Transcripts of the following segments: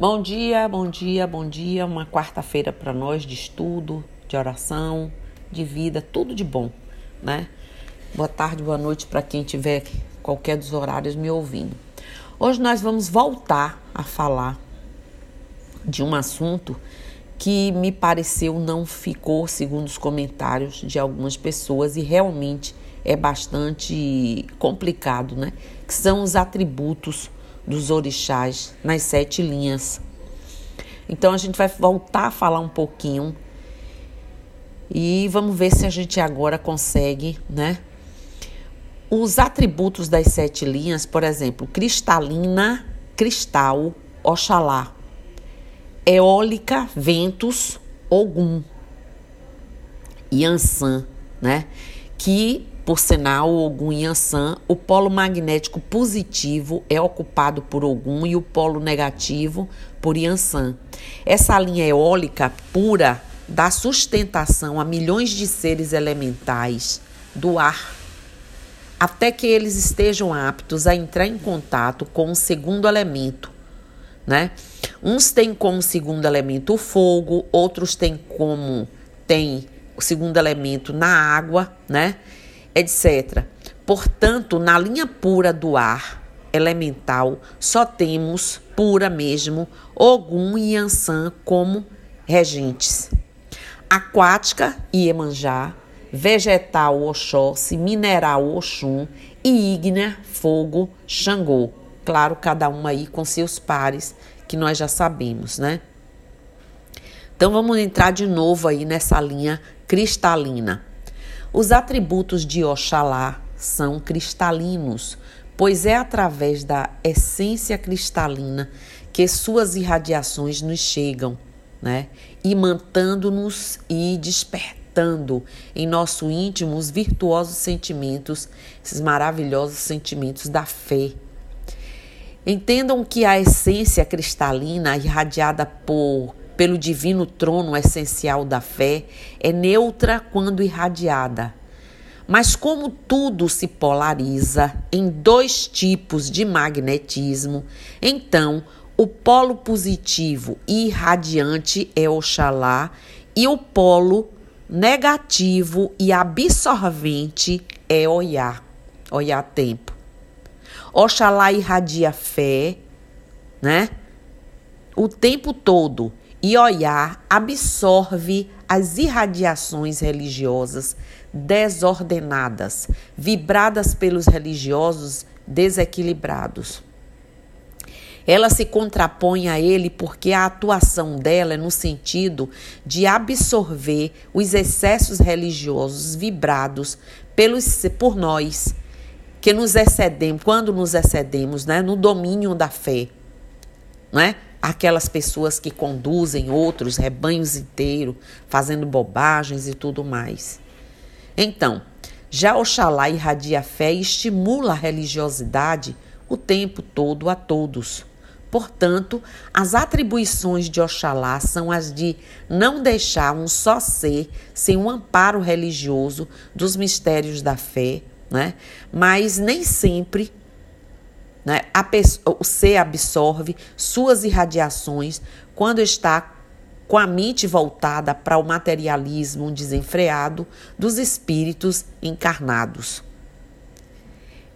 Bom dia, bom dia, bom dia. Uma quarta-feira para nós de estudo, de oração, de vida, tudo de bom, né? Boa tarde, boa noite para quem tiver qualquer dos horários me ouvindo. Hoje nós vamos voltar a falar de um assunto que me pareceu não ficou segundo os comentários de algumas pessoas e realmente é bastante complicado, né? Que são os atributos dos orixás nas sete linhas. Então a gente vai voltar a falar um pouquinho e vamos ver se a gente agora consegue, né? Os atributos das sete linhas, por exemplo, cristalina, cristal, oxalá, eólica, ventos, ogum, Yansan, né? Que por sinal, Ogum e Yansan, o polo magnético positivo é ocupado por Ogum e o polo negativo por Yansan. Essa linha eólica pura dá sustentação a milhões de seres elementais do ar, até que eles estejam aptos a entrar em contato com o segundo elemento, né? Uns têm como segundo elemento o fogo, outros têm como tem o segundo elemento na água, né? Etc. Portanto, na linha pura do ar elemental, só temos pura mesmo Ogum e Yansan como regentes. Aquática, Iemanjá, vegetal, Oxóssi, mineral, Oxum e ígnea, fogo, Xangô. Claro, cada um aí com seus pares, que nós já sabemos, né? Então vamos entrar de novo aí nessa linha cristalina. Os atributos de Oxalá são cristalinos, pois é através da essência cristalina que suas irradiações nos chegam, né? Imantando-nos e despertando em nosso íntimo os virtuosos sentimentos, esses maravilhosos sentimentos da fé. Entendam que a essência cristalina irradiada por pelo divino trono essencial da fé é neutra quando irradiada. Mas como tudo se polariza em dois tipos de magnetismo, então o polo positivo e irradiante é Oxalá e o polo negativo e absorvente é Oiá, Oiá tempo. Oxalá irradia fé, né? O tempo todo e olhar absorve as irradiações religiosas desordenadas, vibradas pelos religiosos desequilibrados. Ela se contrapõe a ele porque a atuação dela é no sentido de absorver os excessos religiosos vibrados pelos, por nós, que nos excedemos, quando nos excedemos né, no domínio da fé. Né? Aquelas pessoas que conduzem outros rebanhos inteiros, fazendo bobagens e tudo mais. Então, já Oxalá irradia fé e estimula a religiosidade o tempo todo a todos. Portanto, as atribuições de Oxalá são as de não deixar um só ser sem um amparo religioso dos mistérios da fé, né? mas nem sempre? O ser absorve suas irradiações quando está com a mente voltada para o materialismo desenfreado dos espíritos encarnados.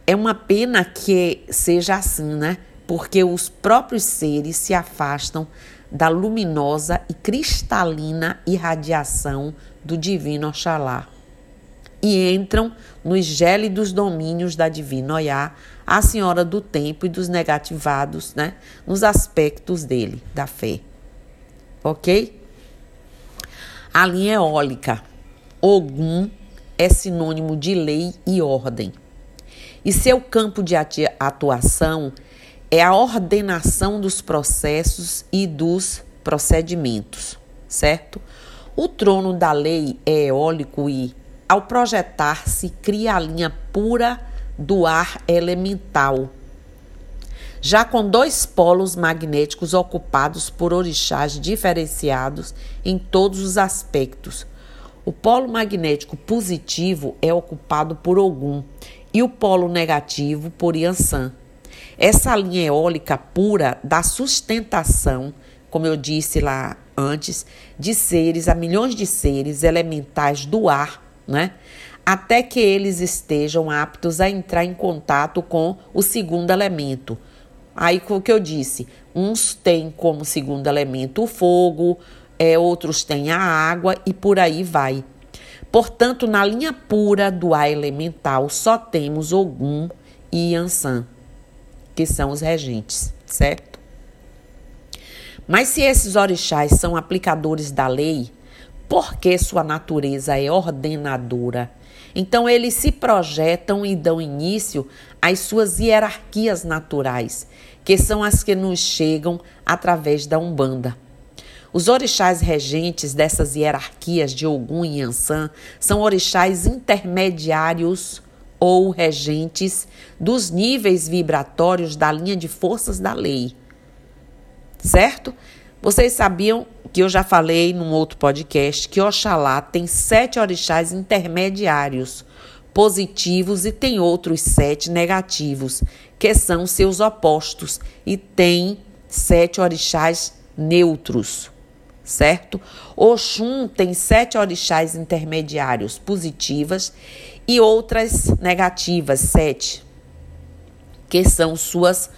É uma pena que seja assim, né? Porque os próprios seres se afastam da luminosa e cristalina irradiação do divino Oxalá e entram nos gélidos domínios da divina Oiá, a senhora do tempo e dos negativados, né, nos aspectos dele, da fé. OK? A linha eólica, Ogum é sinônimo de lei e ordem. E seu campo de atuação é a ordenação dos processos e dos procedimentos, certo? O trono da lei é eólico e ao projetar-se, cria a linha pura do ar elemental, já com dois polos magnéticos ocupados por orixás diferenciados em todos os aspectos. O polo magnético positivo é ocupado por Ogum e o polo negativo por Yansan. Essa linha eólica pura dá sustentação, como eu disse lá antes, de seres, a milhões de seres elementais do ar, né? Até que eles estejam aptos a entrar em contato com o segundo elemento. Aí o que eu disse, uns têm como segundo elemento o fogo, é, outros têm a água e por aí vai. Portanto, na linha pura do ar elemental, só temos Ogum e Yansan, que são os regentes, certo? Mas se esses orixás são aplicadores da lei, porque sua natureza é ordenadora, então eles se projetam e dão início às suas hierarquias naturais, que são as que nos chegam através da Umbanda. Os orixás regentes dessas hierarquias de Ogum e Yansan são orixás intermediários ou regentes dos níveis vibratórios da linha de forças da lei. Certo? Vocês sabiam que eu já falei num outro podcast que Oxalá tem sete orixás intermediários positivos e tem outros sete negativos, que são seus opostos, e tem sete orixás neutros certo? Oxum tem sete orixás intermediários positivas e outras negativas, sete, que são suas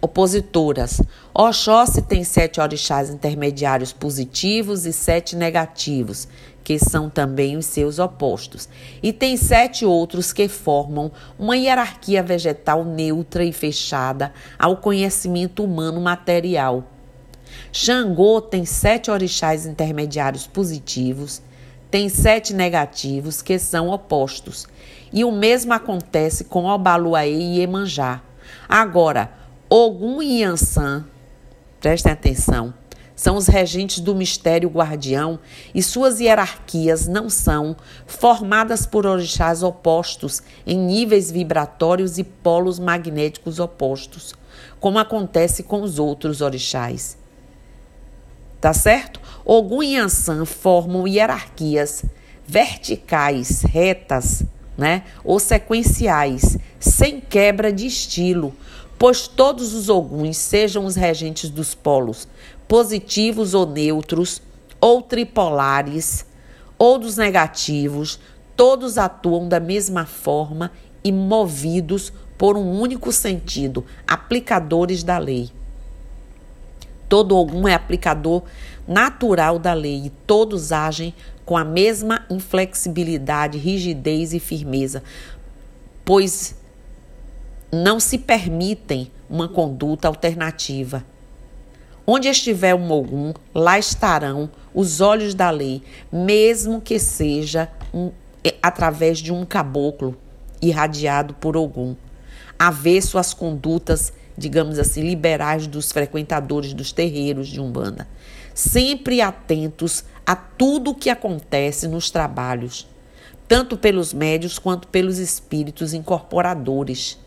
opositoras. Oxóssi tem sete orixás intermediários positivos e sete negativos, que são também os seus opostos. E tem sete outros que formam uma hierarquia vegetal neutra e fechada ao conhecimento humano material Xangô tem sete orixás intermediários positivos, tem sete negativos que são opostos. E o mesmo acontece com Obaluaê e Iemanjá. Agora, Ogum e Yansan, prestem atenção, são os regentes do mistério guardião e suas hierarquias não são formadas por orixás opostos em níveis vibratórios e polos magnéticos opostos, como acontece com os outros orixás tá certo? Ogum e Ansan formam hierarquias verticais, retas, né? Ou sequenciais, sem quebra de estilo, pois todos os Oguns, sejam os regentes dos polos positivos ou neutros, ou tripolares, ou dos negativos, todos atuam da mesma forma e movidos por um único sentido, aplicadores da lei. Todo Ogum é aplicador natural da lei e todos agem com a mesma inflexibilidade, rigidez e firmeza, pois não se permitem uma conduta alternativa. Onde estiver um Ogum, lá estarão os olhos da lei, mesmo que seja um, através de um caboclo irradiado por Ogum. Avesso às condutas digamos assim, liberais dos frequentadores dos terreiros de Umbanda, sempre atentos a tudo o que acontece nos trabalhos, tanto pelos médios quanto pelos espíritos incorporadores,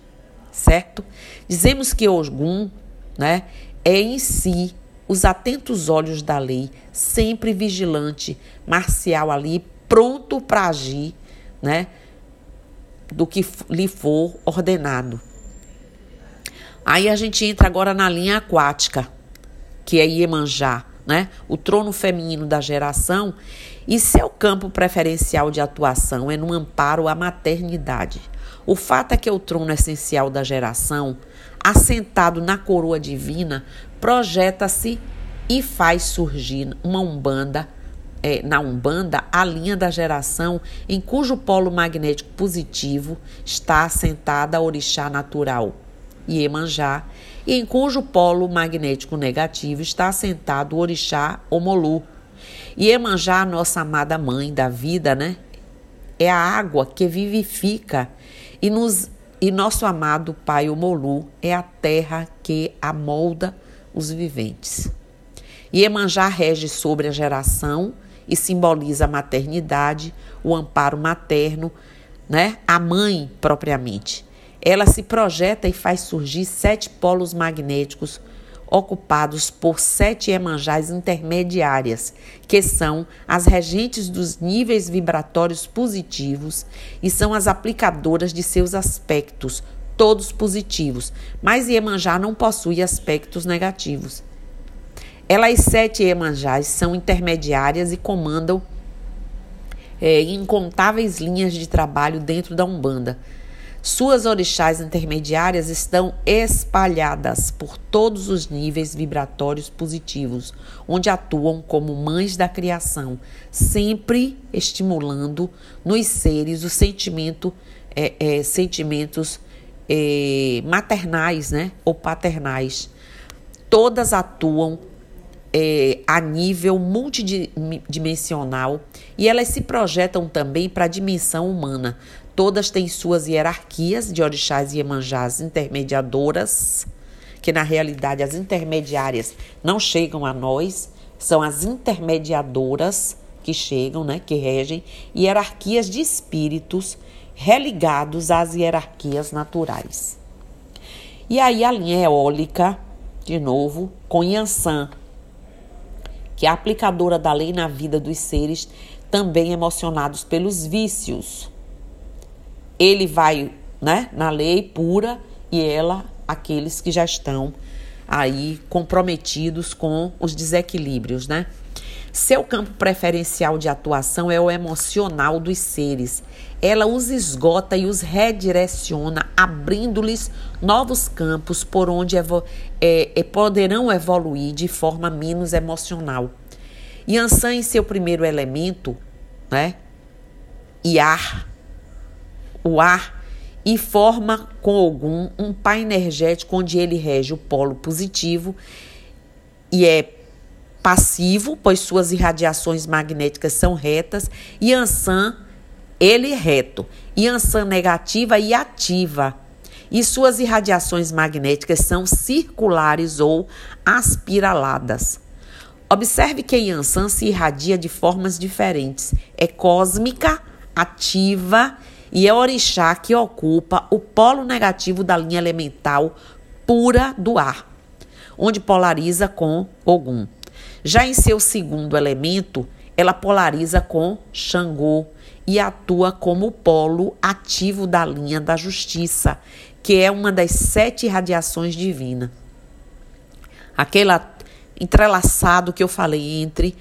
certo? Dizemos que Ogum, né, é em si os atentos olhos da lei, sempre vigilante, marcial ali, pronto para agir, né, do que lhe for ordenado. Aí a gente entra agora na linha aquática, que é Iemanjá, né? O trono feminino da geração e seu campo preferencial de atuação é no amparo à maternidade. O fato é que o trono essencial da geração, assentado na coroa divina, projeta-se e faz surgir uma umbanda é, na Umbanda a linha da geração em cujo polo magnético positivo está assentada a orixá natural, Iemanjá, e em cujo polo magnético negativo está assentado o orixá Omolu. Iemanjá, nossa amada mãe da vida, né? É a água que vivifica e nos e nosso amado pai Omolu é a terra que amolda os viventes. Iemanjá rege sobre a geração e simboliza a maternidade, o amparo materno, né? A mãe propriamente. Ela se projeta e faz surgir sete polos magnéticos ocupados por sete emanjás intermediárias, que são as regentes dos níveis vibratórios positivos e são as aplicadoras de seus aspectos, todos positivos, mas Iemanjá não possui aspectos negativos. Elas sete Iemanjás são intermediárias e comandam é, incontáveis linhas de trabalho dentro da Umbanda. Suas orixás intermediárias estão espalhadas por todos os níveis vibratórios positivos, onde atuam como mães da criação, sempre estimulando nos seres o sentimento, é, é, sentimentos é, maternais né, ou paternais. Todas atuam é, a nível multidimensional e elas se projetam também para a dimensão humana. Todas têm suas hierarquias de orixás e emanjás intermediadoras, que na realidade as intermediárias não chegam a nós, são as intermediadoras que chegam, né, que regem, hierarquias de espíritos religados às hierarquias naturais. E aí a linha eólica, de novo, com Yansan, que é aplicadora da lei na vida dos seres também emocionados pelos vícios. Ele vai, né, na lei pura e ela aqueles que já estão aí comprometidos com os desequilíbrios, né? Seu campo preferencial de atuação é o emocional dos seres. Ela os esgota e os redireciona, abrindo-lhes novos campos por onde evo é, é, poderão evoluir de forma menos emocional. Yansan, em seu primeiro elemento, né? E ar, o ar, e forma com algum um pai energético onde ele rege o polo positivo e é passivo, pois suas irradiações magnéticas são retas, e Ansan, ele é reto, e Ansan negativa e ativa. E suas irradiações magnéticas são circulares ou aspiraladas. Observe que Yansan se irradia de formas diferentes. É cósmica, ativa e é orixá que ocupa o polo negativo da linha elemental pura do ar, onde polariza com Ogum. Já em seu segundo elemento, ela polariza com Xangô e atua como polo ativo da linha da justiça, que é uma das sete radiações divinas. Aquele entrelaçado que eu falei entre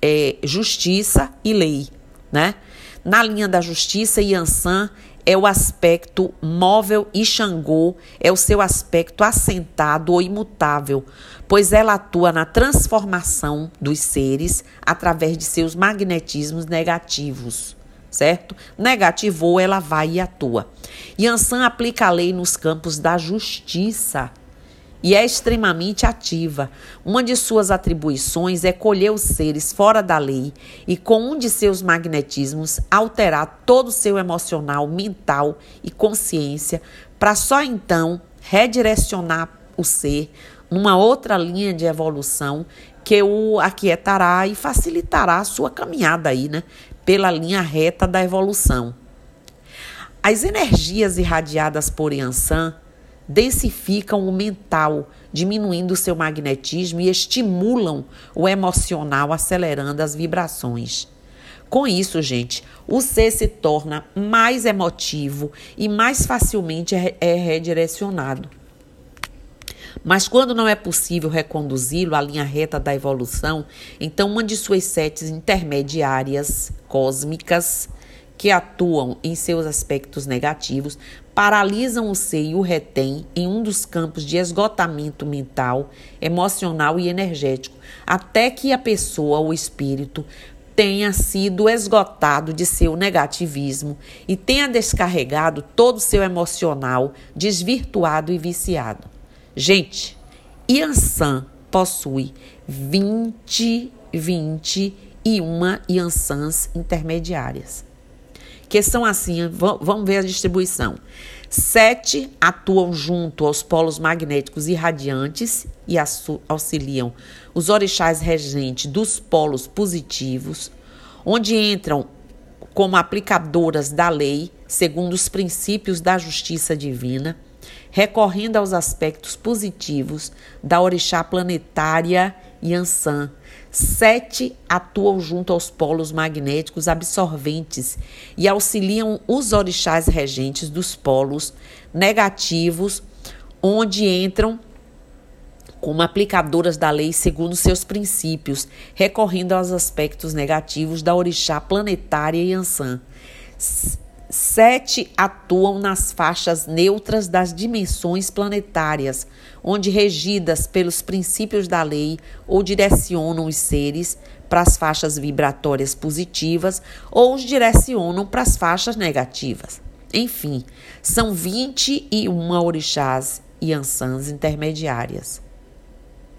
é, justiça e lei, né? Na linha da justiça, Yansan é o aspecto móvel e Xangô é o seu aspecto assentado ou imutável, pois ela atua na transformação dos seres através de seus magnetismos negativos, certo? Negativou, ela vai e atua. Yansan aplica a lei nos campos da justiça e é extremamente ativa. Uma de suas atribuições é colher os seres fora da lei e, com um de seus magnetismos, alterar todo o seu emocional, mental e consciência, para só então redirecionar o ser numa outra linha de evolução que o aquietará e facilitará a sua caminhada aí, né? Pela linha reta da evolução. As energias irradiadas por Yansan densificam o mental, diminuindo seu magnetismo e estimulam o emocional, acelerando as vibrações. Com isso, gente, o ser se torna mais emotivo e mais facilmente é, é redirecionado. Mas quando não é possível reconduzi-lo à linha reta da evolução, então uma de suas sete intermediárias cósmicas que atuam em seus aspectos negativos paralisam o ser e o retém em um dos campos de esgotamento mental, emocional e energético, até que a pessoa ou espírito tenha sido esgotado de seu negativismo e tenha descarregado todo o seu emocional desvirtuado e viciado. Gente, Yansan possui 20, 20 e uma Yansans intermediárias que são assim, vamos ver a distribuição. Sete atuam junto aos polos magnéticos irradiantes e auxiliam os orixás regentes dos polos positivos, onde entram como aplicadoras da lei, segundo os princípios da justiça divina, recorrendo aos aspectos positivos da orixá planetária Yansan, Sete atuam junto aos polos magnéticos absorventes e auxiliam os orixás regentes dos polos negativos, onde entram como aplicadoras da lei segundo seus princípios, recorrendo aos aspectos negativos da orixá planetária Yansan. Sete atuam nas faixas neutras das dimensões planetárias, onde regidas pelos princípios da lei ou direcionam os seres para as faixas vibratórias positivas ou os direcionam para as faixas negativas. Enfim, são 21 orixás e ansãs intermediárias.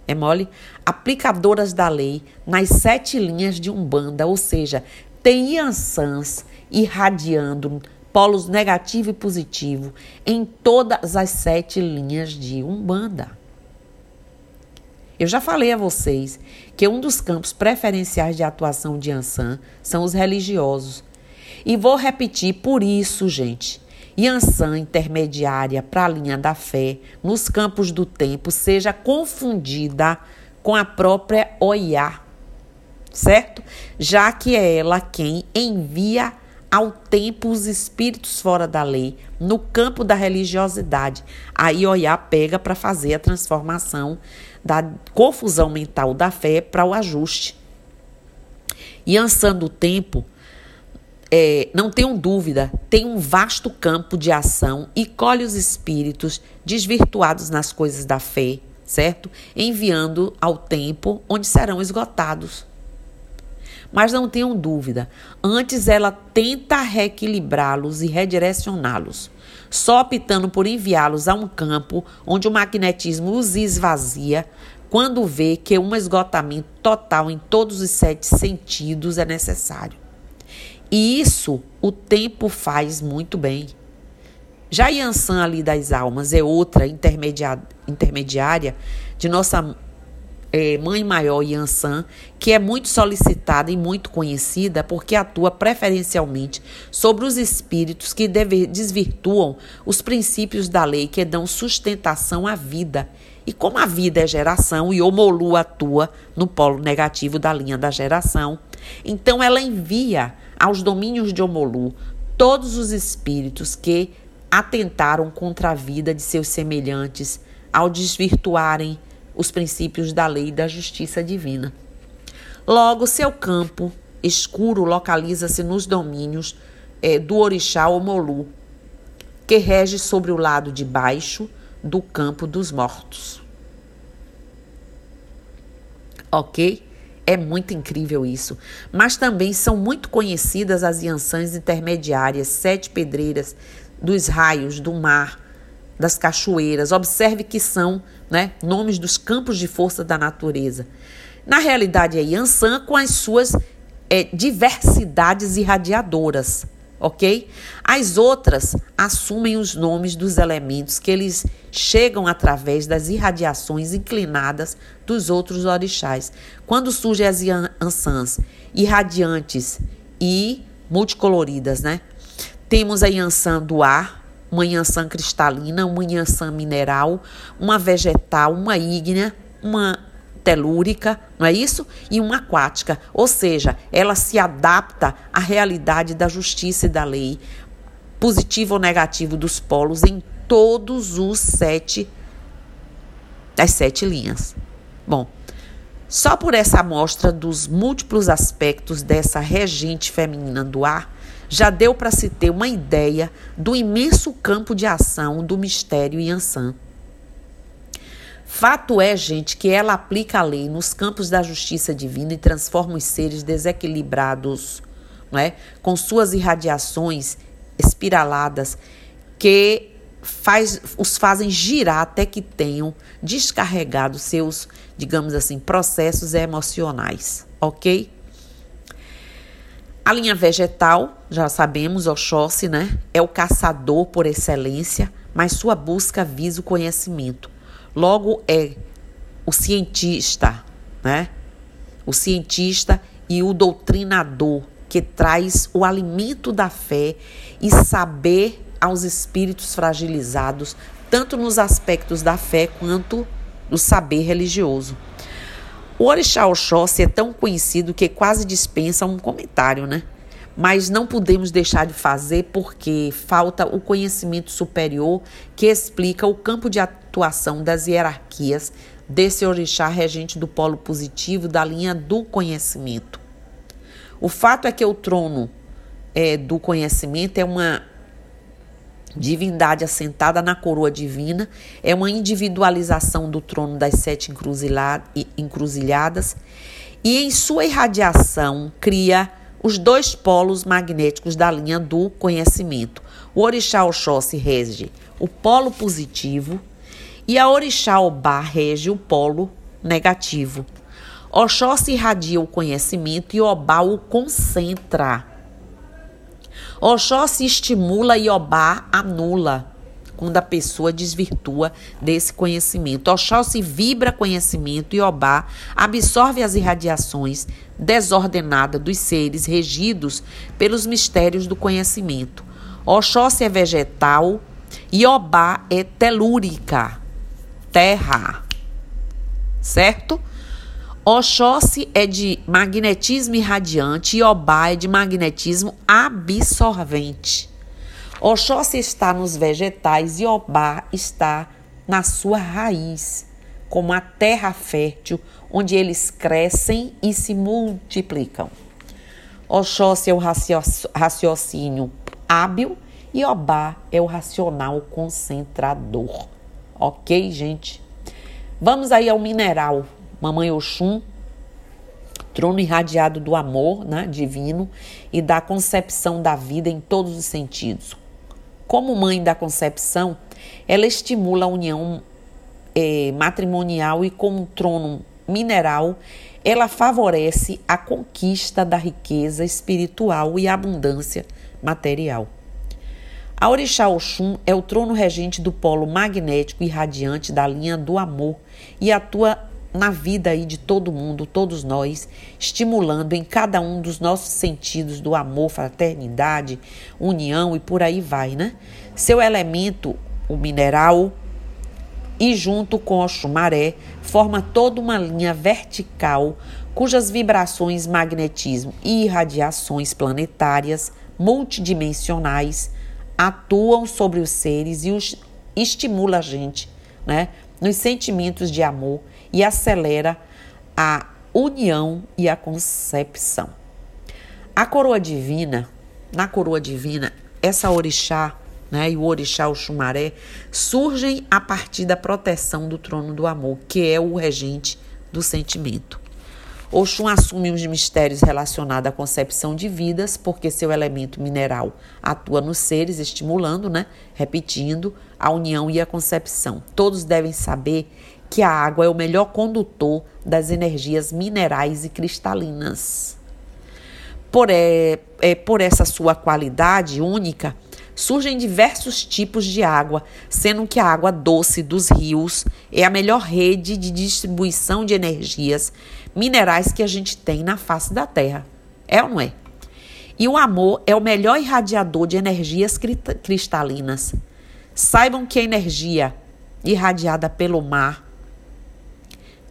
É mole? Aplicadoras da lei nas sete linhas de Umbanda, ou seja, tem ansãs irradiando polos negativo e positivo em todas as sete linhas de Umbanda. Eu já falei a vocês que um dos campos preferenciais de atuação de Ansan são os religiosos. E vou repetir por isso, gente. Yansan intermediária para a linha da fé, nos campos do tempo, seja confundida com a própria Oiá, certo? Já que é ela quem envia ao tempo os espíritos fora da lei, no campo da religiosidade. Aí Oiá pega para fazer a transformação da confusão mental da fé para o ajuste. E ansando o tempo, é, não tenham dúvida, tem um vasto campo de ação e colhe os espíritos desvirtuados nas coisas da fé, certo? Enviando ao tempo onde serão esgotados. Mas não tenham dúvida, antes ela tenta reequilibrá-los e redirecioná-los, só optando por enviá-los a um campo onde o magnetismo os esvazia quando vê que um esgotamento total em todos os sete sentidos é necessário. E isso o tempo faz muito bem. Já Yansan ali das almas é outra intermediária de nossa é, Mãe Maior Yansan, que é muito solicitada e muito conhecida porque atua preferencialmente sobre os espíritos que deve, desvirtuam os princípios da lei que dão sustentação à vida. E como a vida é geração e Omolu atua no polo negativo da linha da geração, então ela envia aos domínios de Omolu todos os espíritos que atentaram contra a vida de seus semelhantes ao desvirtuarem os princípios da lei e da justiça divina. Logo, seu campo escuro localiza-se nos domínios é, do orixá Omolu, que rege sobre o lado de baixo do campo dos mortos. Ok? É muito incrível isso. Mas também são muito conhecidas as Iansãs intermediárias, sete pedreiras dos raios, do mar, das cachoeiras. Observe que são né, nomes dos campos de força da natureza. Na realidade, é Yansan com as suas é, diversidades irradiadoras, ok? As outras assumem os nomes dos elementos que eles chegam através das irradiações inclinadas dos outros orixás. Quando surgem as Yansans irradiantes e multicoloridas, né? Temos a Yansan do ar, uma Yansan cristalina, uma Yansan mineral, uma vegetal, uma ígnea, uma telúrica, não é isso? E uma aquática. Ou seja, ela se adapta à realidade da justiça e da lei, positivo ou negativo dos polos em todos os sete das sete linhas. Bom, só por essa amostra dos múltiplos aspectos dessa regente feminina do ar, já deu para se ter uma ideia do imenso campo de ação do mistério Yansan. Fato é, gente, que ela aplica a lei nos campos da justiça divina e transforma os seres desequilibrados, não é? com suas irradiações espiraladas, que faz, os fazem girar até que tenham descarregado seus, digamos assim, processos emocionais, ok? A linha vegetal, já sabemos, Oxóssi, né? É o caçador por excelência, mas sua busca visa o conhecimento. Logo é o cientista, né? O cientista e o doutrinador que traz o alimento da fé e saber aos espíritos fragilizados, tanto nos aspectos da fé quanto do saber religioso. O Orixá Oxóssi é tão conhecido que quase dispensa um comentário, né? Mas não podemos deixar de fazer porque falta o conhecimento superior que explica o campo de atuação das hierarquias desse orixá regente do polo positivo da linha do conhecimento. O fato é que o trono é, do conhecimento é uma divindade assentada na coroa divina, é uma individualização do trono das sete encruzilhadas e em sua irradiação cria os dois polos magnéticos da linha do conhecimento. O orixá Oxóssi rege o polo positivo e a orixá Obá rege o polo negativo. Oxóssi irradia o conhecimento e Obá o concentra. Oxóssi estimula e Obá anula quando a pessoa desvirtua desse conhecimento. Oxóssi vibra conhecimento e Obá absorve as irradiações desordenadas dos seres regidos pelos mistérios do conhecimento. Oxóssi é vegetal e Obá é telúrica, terra. Certo? Oxóssi é de magnetismo irradiante e Obá é de magnetismo absorvente. Oxóssi está nos vegetais e Obá está na sua raiz, como a terra fértil onde eles crescem e se multiplicam. Oxóssi é o raciocínio hábil e Obá é o racional concentrador. Ok, gente? Vamos aí ao mineral. Mamãe Oxum, trono irradiado do amor né, divino e da concepção da vida em todos os sentidos. Como mãe da concepção, ela estimula a união é, matrimonial e, como trono mineral, ela favorece a conquista da riqueza espiritual e abundância material. A Orixá Oxum é o trono regente do polo magnético e radiante da linha do amor e atua na vida aí de todo mundo, todos nós, estimulando em cada um dos nossos sentidos do amor, fraternidade, união e por aí vai, né? Seu elemento, o mineral, e junto com o chumaré, forma toda uma linha vertical cujas vibrações, magnetismo e irradiações planetárias multidimensionais atuam sobre os seres e os estimula a gente, né, nos sentimentos de amor e acelera a união e a concepção. A coroa divina, na coroa divina, essa orixá, né, e o orixá o chumaré surgem a partir da proteção do trono do amor, que é o regente do sentimento. Oxum assume os mistérios relacionados à concepção de vidas, porque seu elemento mineral atua nos seres, estimulando, né? repetindo, a união e a concepção. Todos devem saber que a água é o melhor condutor das energias minerais e cristalinas. Por, é, é, por essa sua qualidade única, surgem diversos tipos de água, sendo que a água doce dos rios é a melhor rede de distribuição de energias minerais que a gente tem na face da Terra. É ou não é? E o amor é o melhor irradiador de energias cristalinas. Saibam que a energia irradiada pelo mar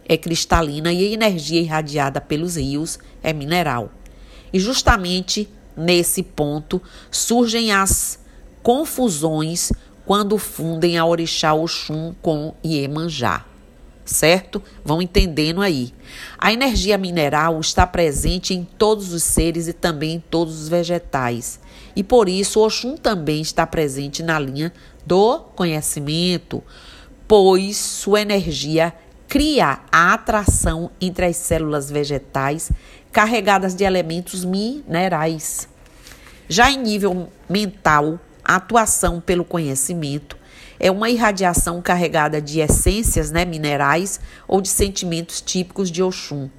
é cristalina e a energia irradiada pelos rios é mineral. E justamente nesse ponto surgem as confusões quando fundem a Orixá Oxum com Iemanjá certo? Vão entendendo aí. A energia mineral está presente em todos os seres e também em todos os vegetais. E por isso Oxum também está presente na linha do conhecimento, pois sua energia cria a atração entre as células vegetais carregadas de elementos minerais. Já em nível mental, a atuação pelo conhecimento é uma irradiação carregada de essências né, minerais ou de sentimentos típicos de Oxum.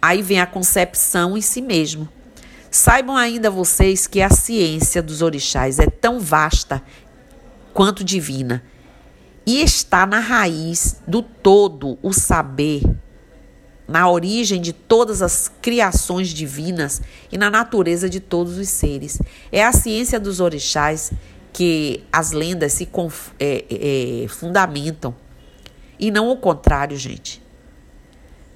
Aí vem a concepção em si mesmo. Saibam ainda vocês que a ciência dos orixás é tão vasta quanto divina e está na raiz do todo o saber, na origem de todas as criações divinas e na natureza de todos os seres. É a ciência dos orixás que as lendas se é, é, fundamentam e não o contrário, gente.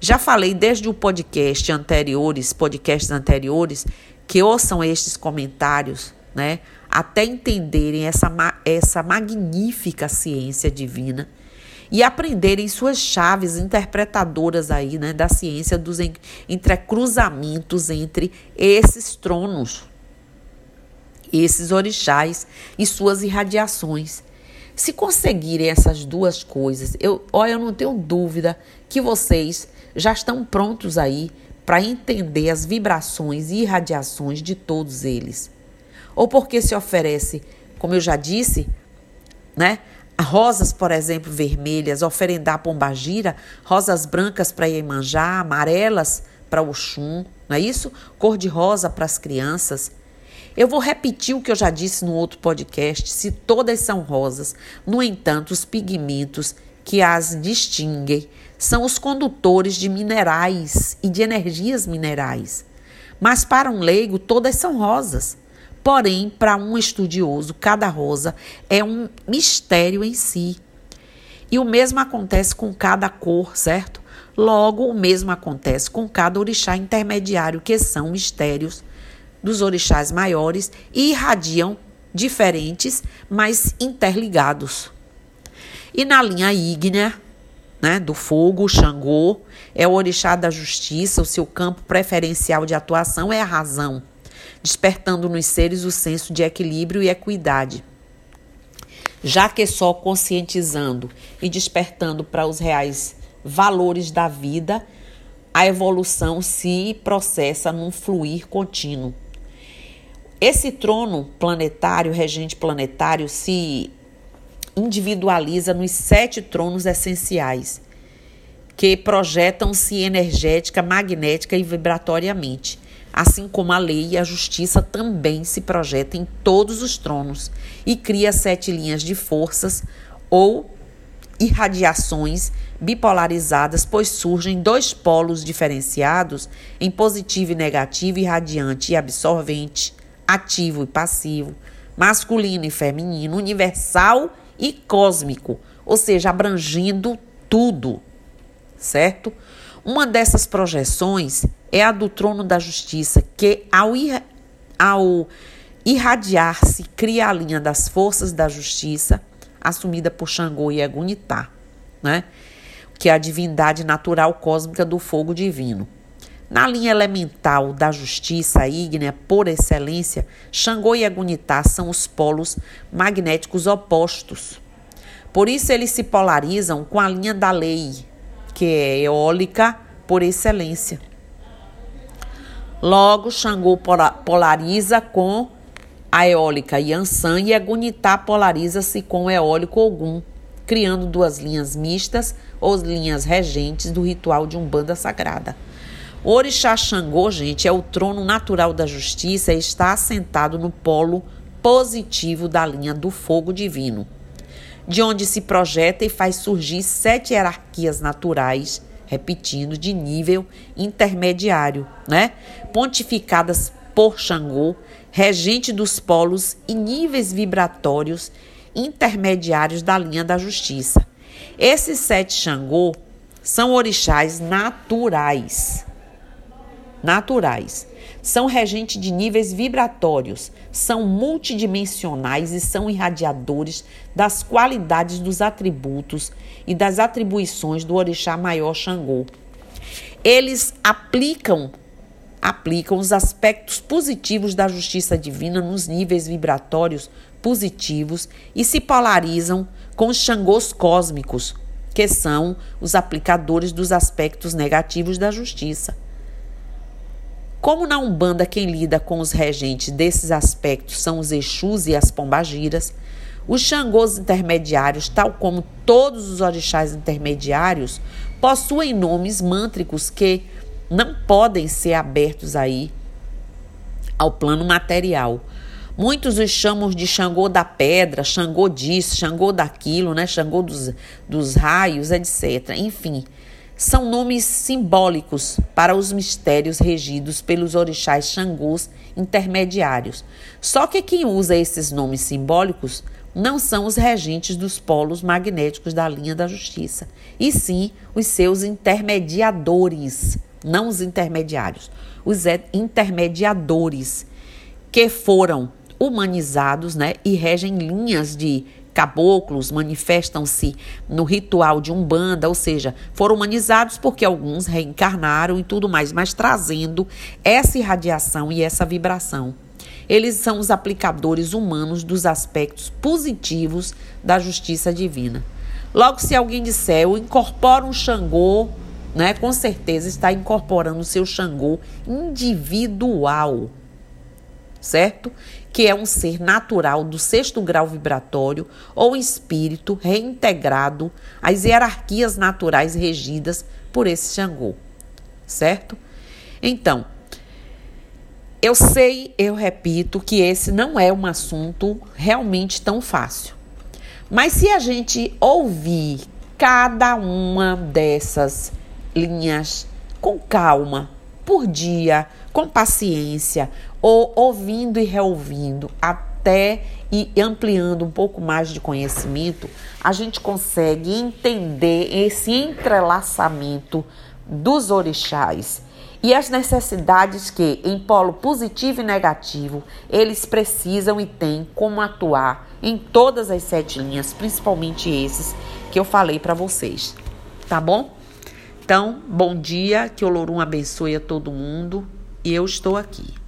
Já falei desde o podcast anteriores, podcasts anteriores, que ouçam estes comentários, né? Até entenderem essa, essa magnífica ciência divina e aprenderem suas chaves interpretadoras aí, né, da ciência dos entrecruzamentos entre esses tronos, esses orixás e suas irradiações. Se conseguirem essas duas coisas, eu, olha, eu não tenho dúvida que vocês já estão prontos aí para entender as vibrações e irradiações de todos eles. Ou porque se oferece, como eu já disse, né, rosas, por exemplo, vermelhas, oferendar pombagira, rosas brancas para Iemanjá, amarelas para Oxum, não é isso? Cor de rosa para as crianças. Eu vou repetir o que eu já disse no outro podcast, se todas são rosas. No entanto, os pigmentos que as distinguem são os condutores de minerais e de energias minerais. Mas para um leigo, todas são rosas. Porém, para um estudioso, cada rosa é um mistério em si. E o mesmo acontece com cada cor, certo? Logo, o mesmo acontece com cada orixá intermediário, que são mistérios dos orixás maiores e irradiam diferentes, mas interligados. E na linha ígnea, né, do fogo, Xangô, é o orixá da justiça, o seu campo preferencial de atuação é a razão despertando nos seres o senso de equilíbrio e equidade. Já que só conscientizando e despertando para os reais valores da vida, a evolução se processa num fluir contínuo. Esse trono planetário, regente planetário, se individualiza nos sete tronos essenciais, que projetam-se energética, magnética e vibratoriamente. Assim como a lei e a justiça também se projetam em todos os tronos e cria sete linhas de forças ou irradiações bipolarizadas, pois surgem dois polos diferenciados em positivo e negativo, irradiante e absorvente, ativo e passivo, masculino e feminino, universal e cósmico, ou seja, abrangindo tudo, certo? Uma dessas projeções é a do trono da justiça, que ao, ir, ao irradiar-se cria a linha das forças da justiça, assumida por Xangô e Egunitá, né? que é a divindade natural cósmica do fogo divino. Na linha elemental da justiça ígnea por excelência, Xangô e Egunitá são os polos magnéticos opostos. Por isso eles se polarizam com a linha da lei, que é eólica por excelência. Logo, Xangô polariza com a eólica Yansan e Egunitá polariza-se com o eólico Ogum, criando duas linhas mistas ou linhas regentes do ritual de Umbanda sagrada. Orixá Xangô, gente, é o trono natural da justiça e está assentado no polo positivo da linha do fogo divino, de onde se projeta e faz surgir sete hierarquias naturais repetindo, de nível intermediário, né? Pontificadas por Xangô, regente dos polos e níveis vibratórios intermediários da linha da justiça. Esses sete Xangô são orixás naturais. Naturais. São regentes de níveis vibratórios, são multidimensionais e são irradiadores das qualidades dos atributos e das atribuições do orixá maior Xangô. Eles aplicam aplicam os aspectos positivos da justiça divina nos níveis vibratórios positivos e se polarizam com os Xangôs cósmicos, que são os aplicadores dos aspectos negativos da justiça. Como na Umbanda quem lida com os regentes desses aspectos são os Exus e as Pombagiras, os Xangôs intermediários, tal como todos os orixás intermediários, possuem nomes mântricos que não podem ser abertos aí ao plano material. Muitos os chamam de Xangô da pedra, Xangô disso, Xangô daquilo, né? Xangô dos, dos raios, etc. Enfim, são nomes simbólicos para os mistérios regidos pelos orixás Xangôs intermediários. Só que quem usa esses nomes simbólicos não são os regentes dos polos magnéticos da linha da justiça, e sim os seus intermediadores, não os intermediários, os intermediadores que foram humanizados, né, e regem linhas de caboclos, manifestam-se no ritual de umbanda, ou seja, foram humanizados porque alguns reencarnaram e tudo mais, mas trazendo essa irradiação e essa vibração. Eles são os aplicadores humanos dos aspectos positivos da justiça divina. Logo, se alguém disser, eu incorporo um Xangô, né, com certeza está incorporando o seu Xangô individual, certo? Que é um ser natural do sexto grau vibratório ou espírito reintegrado às hierarquias naturais regidas por esse Xangô, certo? Então, eu sei, eu repito, que esse não é um assunto realmente tão fácil. Mas se a gente ouvir cada uma dessas linhas com calma, por dia, com paciência, ou ouvindo e reouvindo, até e ampliando um pouco mais de conhecimento, a gente consegue entender esse entrelaçamento dos orixás e as necessidades que, em polo positivo e negativo, eles precisam e têm como atuar em todas as sete linhas, principalmente esses que eu falei para vocês. Tá bom? Então, bom dia, que o Lorum abençoe a todo mundo e eu estou aqui.